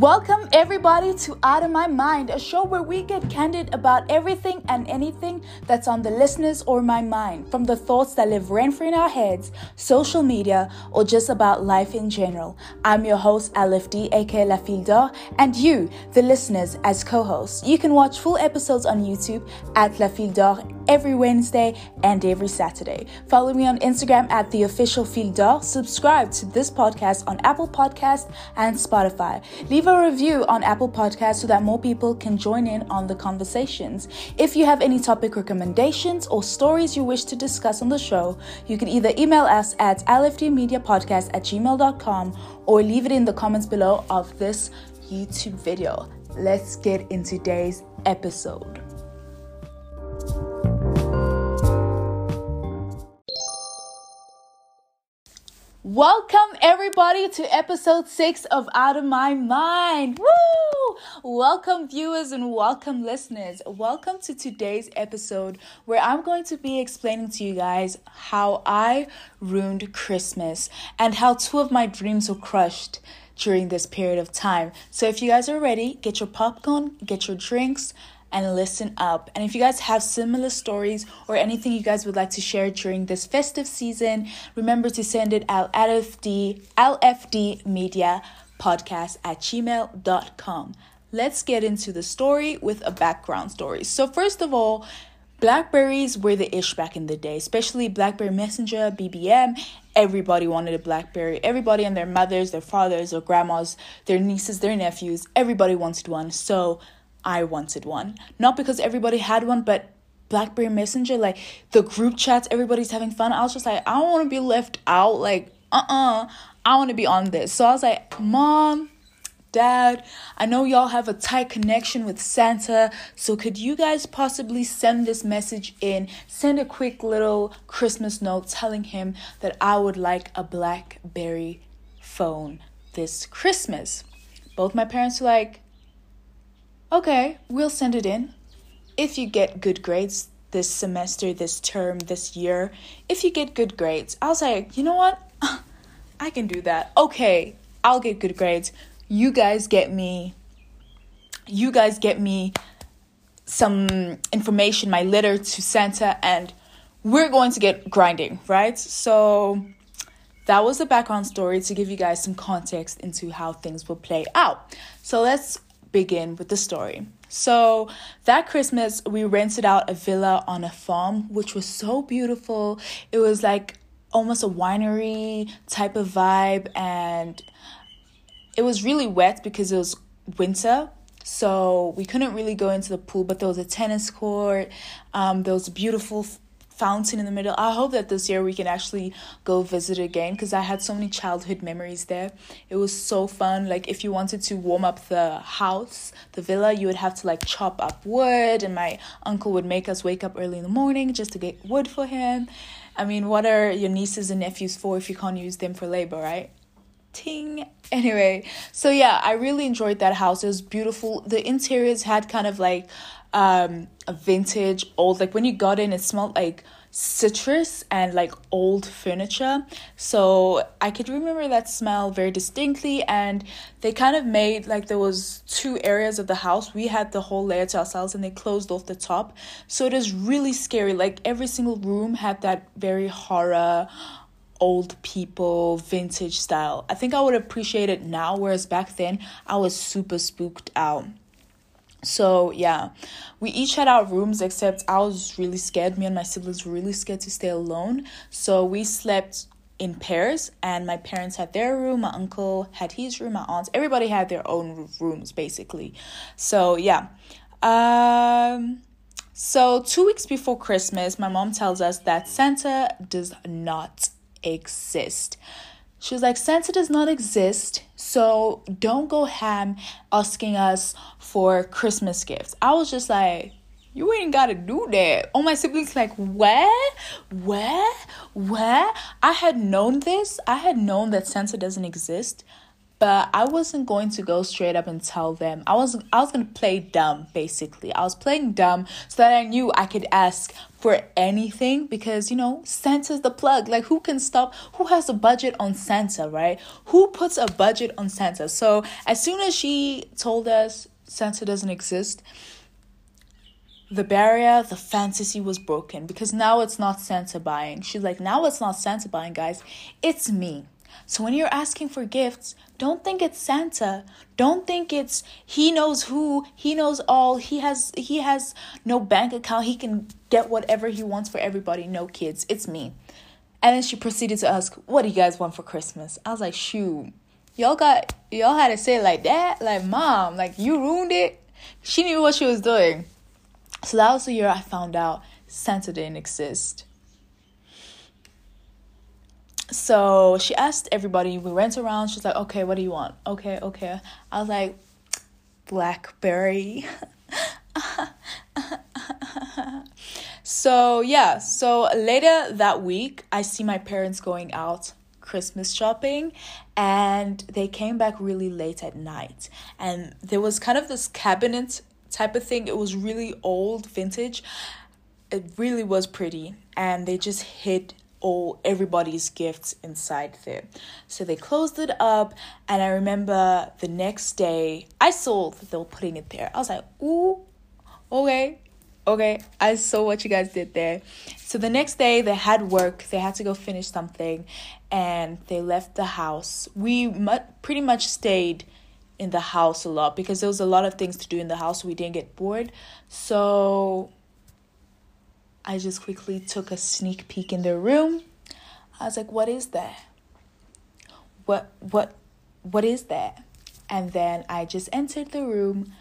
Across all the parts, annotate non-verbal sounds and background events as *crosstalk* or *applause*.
Welcome, everybody, to Out of My Mind, a show where we get candid about everything and anything that's on the listeners or my mind, from the thoughts that live rent free in our heads, social media, or just about life in general. I'm your host, Alif D, aka La Fille d'Or, and you, the listeners, as co hosts. You can watch full episodes on YouTube at La Fille d'Or every Wednesday and every Saturday. Follow me on Instagram at the official Fille d'Or. Subscribe to this podcast on Apple Podcast and Spotify. Leave a review on Apple Podcasts so that more people can join in on the conversations. If you have any topic recommendations or stories you wish to discuss on the show, you can either email us at lfdmediapodcast at gmail.com or leave it in the comments below of this YouTube video. Let's get into today's episode. Welcome, everybody, to episode six of Out of My Mind. Woo! Welcome, viewers, and welcome, listeners. Welcome to today's episode where I'm going to be explaining to you guys how I ruined Christmas and how two of my dreams were crushed during this period of time. So, if you guys are ready, get your popcorn, get your drinks and listen up. And if you guys have similar stories or anything you guys would like to share during this festive season, remember to send it out LFD, LFD Media Podcast at gmail.com. Let's get into the story with a background story. So, first of all, Blackberries were the ish back in the day, especially Blackberry Messenger, BBM. Everybody wanted a Blackberry. Everybody and their mothers, their fathers, their grandmas, their nieces, their nephews, everybody wanted one. So, I wanted one. Not because everybody had one, but Blackberry Messenger, like the group chats, everybody's having fun. I was just like, I don't want to be left out. Like, uh uh-uh, uh I want to be on this. So I was like, Mom, Dad, I know y'all have a tight connection with Santa. So could you guys possibly send this message in? Send a quick little Christmas note telling him that I would like a Blackberry phone this Christmas. Both my parents were like, okay, we'll send it in. If you get good grades this semester, this term, this year, if you get good grades, I'll say, you know what? *laughs* I can do that. Okay, I'll get good grades. You guys get me, you guys get me some information, my letter to Santa, and we're going to get grinding, right? So that was the background story to give you guys some context into how things will play out. So let's begin with the story. So, that Christmas, we rented out a villa on a farm, which was so beautiful. It was like almost a winery type of vibe, and it was really wet because it was winter. So, we couldn't really go into the pool, but there was a tennis court. Um, there was a beautiful fountain in the middle. I hope that this year we can actually go visit again because I had so many childhood memories there. It was so fun. Like if you wanted to warm up the house, the villa, you would have to like chop up wood and my uncle would make us wake up early in the morning just to get wood for him. I mean, what are your nieces and nephews for if you can't use them for labor, right? ting *laughs* anyway so yeah i really enjoyed that house it was beautiful the interiors had kind of like um a vintage old like when you got in it smelled like citrus and like old furniture. So i could remember that smell very distinctly and they kind of made like there was two areas of the house. We had the whole layer to ourselves and they closed off the top. So it is really scary. Like every single room had that very horror old people vintage style. I think i would appreciate it now whereas back then i was super spooked out so yeah, we each had our rooms except I was really scared. Me and my siblings were really scared to stay alone. So we slept in pairs and my parents had their room, my uncle had his room, my aunts, everybody had their own rooms basically. So yeah. Um so 2 weeks before Christmas, my mom tells us that Santa does not exist. She was like, Santa does not exist, so don't go ham asking us for Christmas gifts. I was just like, you ain't gotta do that. All my siblings like, where? Where? Where? I had known this. I had known that Santa doesn't exist but I wasn't going to go straight up and tell them. I was I was gonna play dumb basically. I was playing dumb so that I knew I could ask for anything because you know Santa's the plug. Like who can stop? Who has a budget on Santa, right? Who puts a budget on Santa? So as soon as she told us Santa doesn't exist, the barrier, the fantasy was broken because now it's not Santa buying. She's like, now it's not Santa buying, guys. It's me. So when you're asking for gifts, don't think it's Santa. Don't think it's he knows who, he knows all. He has he has no bank account. He can get whatever he wants for everybody. No kids. It's me. And then she proceeded to ask, "What do you guys want for Christmas?" I was like, "Shoot. Y'all got y'all had to say like that? Like, mom, like you ruined it." She knew what she was doing. So that was the year I found out Santa didn't exist. So she asked everybody, we went around, she's like, okay, what do you want? Okay, okay. I was like, Blackberry. so yeah, so later that week, I see my parents going out Christmas shopping and they came back really late at night. And there was kind of this cabinet type of thing. It was really old, vintage. It really was pretty. And they just hid all everybody's gifts inside there. So they closed it up and I remember the next day I saw that they were putting it there. I was like, ooh, okay, okay. I saw what you guys did there. So the next day they had work, they had to go finish something and they left the house. We mu- pretty much stayed in the house a lot because there was a lot of things to do in the house. So we didn't get bored. So I just quickly took a sneak peek in the room. I was like, "What is that? What what what is that?" And then I just entered the room.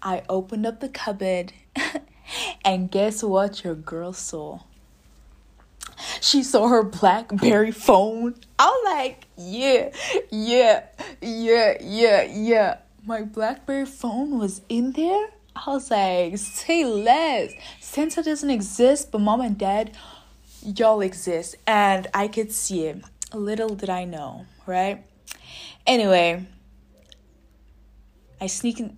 I opened up the cupboard, *laughs* and guess what? Your girl saw. She saw her BlackBerry phone. I was like, "Yeah, yeah, yeah, yeah, yeah." My BlackBerry phone was in there. I was like, say less. Santa doesn't exist, but mom and dad, y'all exist. And I could see it. Little did I know, right? Anyway, I sneak in,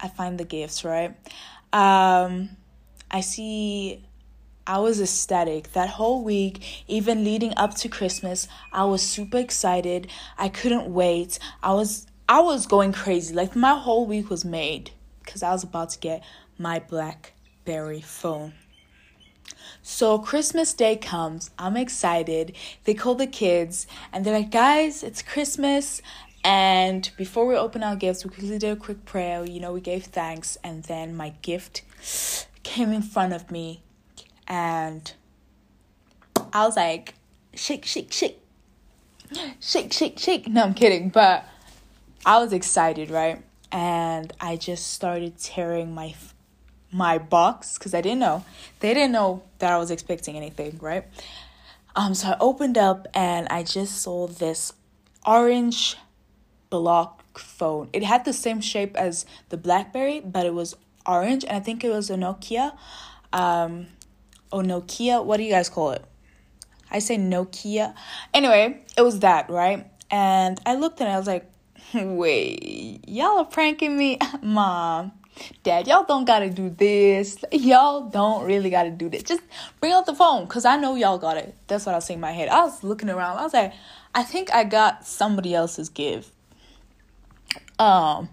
I find the gifts, right? Um, I see, I was ecstatic. That whole week, even leading up to Christmas, I was super excited. I couldn't wait. I was, I was going crazy. Like my whole week was made because I was about to get my Blackberry phone. So Christmas Day comes. I'm excited. They call the kids and they're like, guys, it's Christmas. And before we open our gifts, we quickly did a quick prayer. You know, we gave thanks. And then my gift came in front of me. And I was like, shake, shake, shake. Shake, shake, shake. No, I'm kidding. But I was excited, right? And I just started tearing my my box because I didn't know. They didn't know that I was expecting anything, right? Um, so I opened up and I just saw this orange block phone. It had the same shape as the BlackBerry, but it was orange, and I think it was a Nokia. Um, or Nokia. What do you guys call it? I say Nokia. Anyway, it was that, right? And I looked and I was like, *laughs* Wait, y'all are pranking me? *laughs* Mom, Dad, y'all don't gotta do this. Y'all don't really gotta do this. Just bring out the phone, cause I know y'all got it. That's what I was saying in my head. I was looking around. I was like, I think I got somebody else's gift. Um,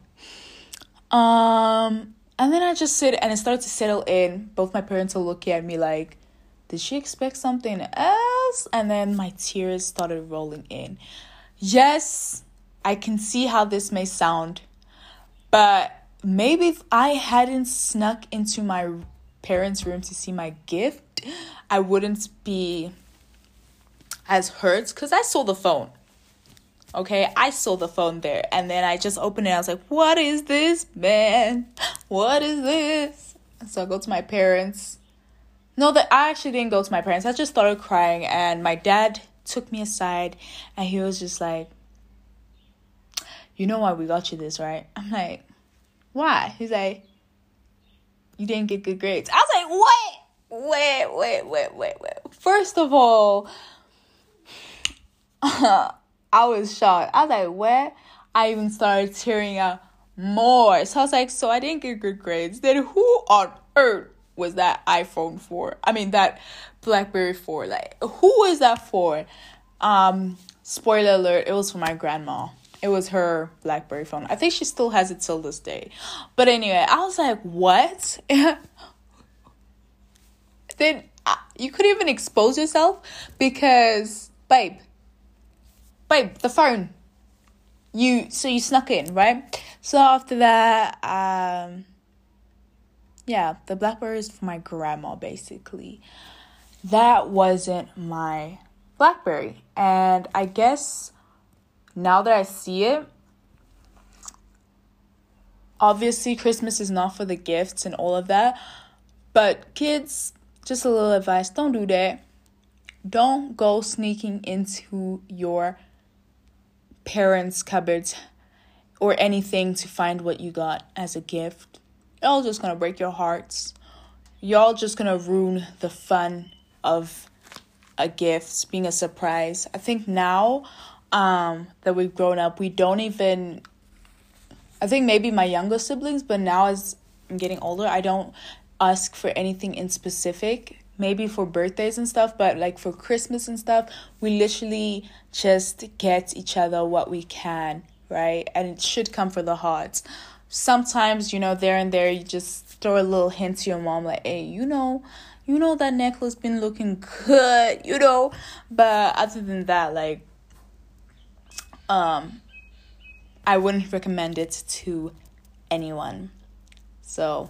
um, and then I just sit and it started to settle in. Both my parents are looking at me like, did she expect something else? And then my tears started rolling in. Yes, I can see how this may sound, but maybe if I hadn't snuck into my parents' room to see my gift, I wouldn't be as hurt because I saw the phone. Okay, I saw the phone there, and then I just opened it. I was like, "What is this, man? What is this?" So I go to my parents. No, that I actually didn't go to my parents. I just started crying, and my dad took me aside, and he was just like, you know why we got you this, right? I'm like, why? He's like, you didn't get good grades. I was like, wait, wait, wait, wait, wait, wait. First of all, *laughs* I was shocked. I was like, what? I even started tearing out more. So I was like, so I didn't get good grades. Then who on earth was that iPhone for? I mean that BlackBerry for? Like who is that for? Um spoiler alert, it was for my grandma. It was her BlackBerry phone. I think she still has it till this day. But anyway, I was like, what? *laughs* then uh, you could even expose yourself because, babe, babe, the phone. You so you snuck in, right? So after that, um, yeah, the BlackBerry is for my grandma basically. That wasn't my BlackBerry, and I guess now that I see it, obviously Christmas is not for the gifts and all of that, but kids, just a little advice don't do that. Don't go sneaking into your parents' cupboards or anything to find what you got as a gift. Y'all just gonna break your hearts. Y'all just gonna ruin the fun of a gift being a surprise. I think now um, that we've grown up, we don't even. I think maybe my younger siblings, but now as I'm getting older, I don't ask for anything in specific. Maybe for birthdays and stuff, but like for Christmas and stuff, we literally just get each other what we can, right? And it should come for the heart. Sometimes, you know, there and there, you just throw a little hint to your mom, like, hey, you know, you know that necklace been looking good, *laughs* you know. But other than that, like um, I wouldn't recommend it to anyone. So,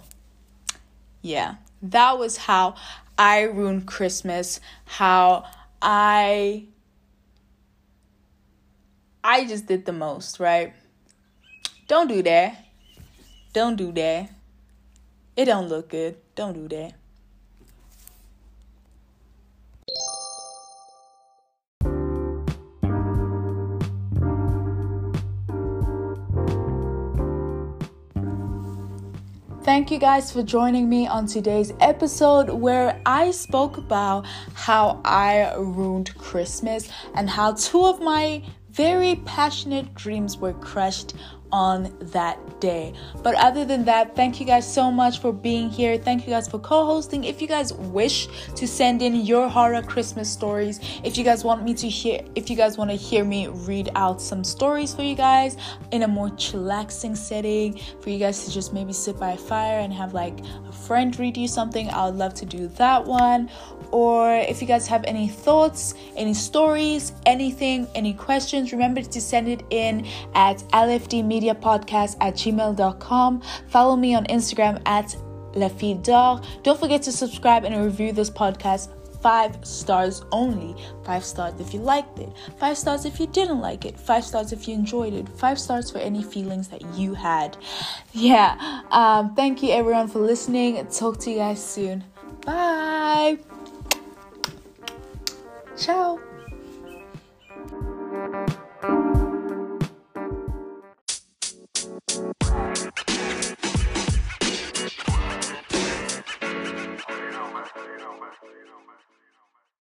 yeah, that was how I ruined Christmas. How I I just did the most, right? Don't do that. Don't do that. It don't look good. Don't do that. Thank you guys for joining me on today's episode where I spoke about how I ruined Christmas and how two of my very passionate dreams were crushed on that day. But other than that, thank you guys so much for being here. Thank you guys for co hosting. If you guys wish to send in your horror Christmas stories, if you guys want me to hear, if you guys want to hear me read out some stories for you guys in a more chillaxing setting, for you guys to just maybe sit by a fire and have like a friend read you something, I would love to do that one or if you guys have any thoughts, any stories, anything, any questions, remember to send it in at lfdmediapodcast at gmail.com. Follow me on Instagram at lafidor. Don't forget to subscribe and review this podcast five stars only. Five stars if you liked it, five stars if you didn't like it, five stars if you enjoyed it, five stars for any feelings that you had. Yeah, um, thank you everyone for listening. Talk to you guys soon. Bye. Ciao.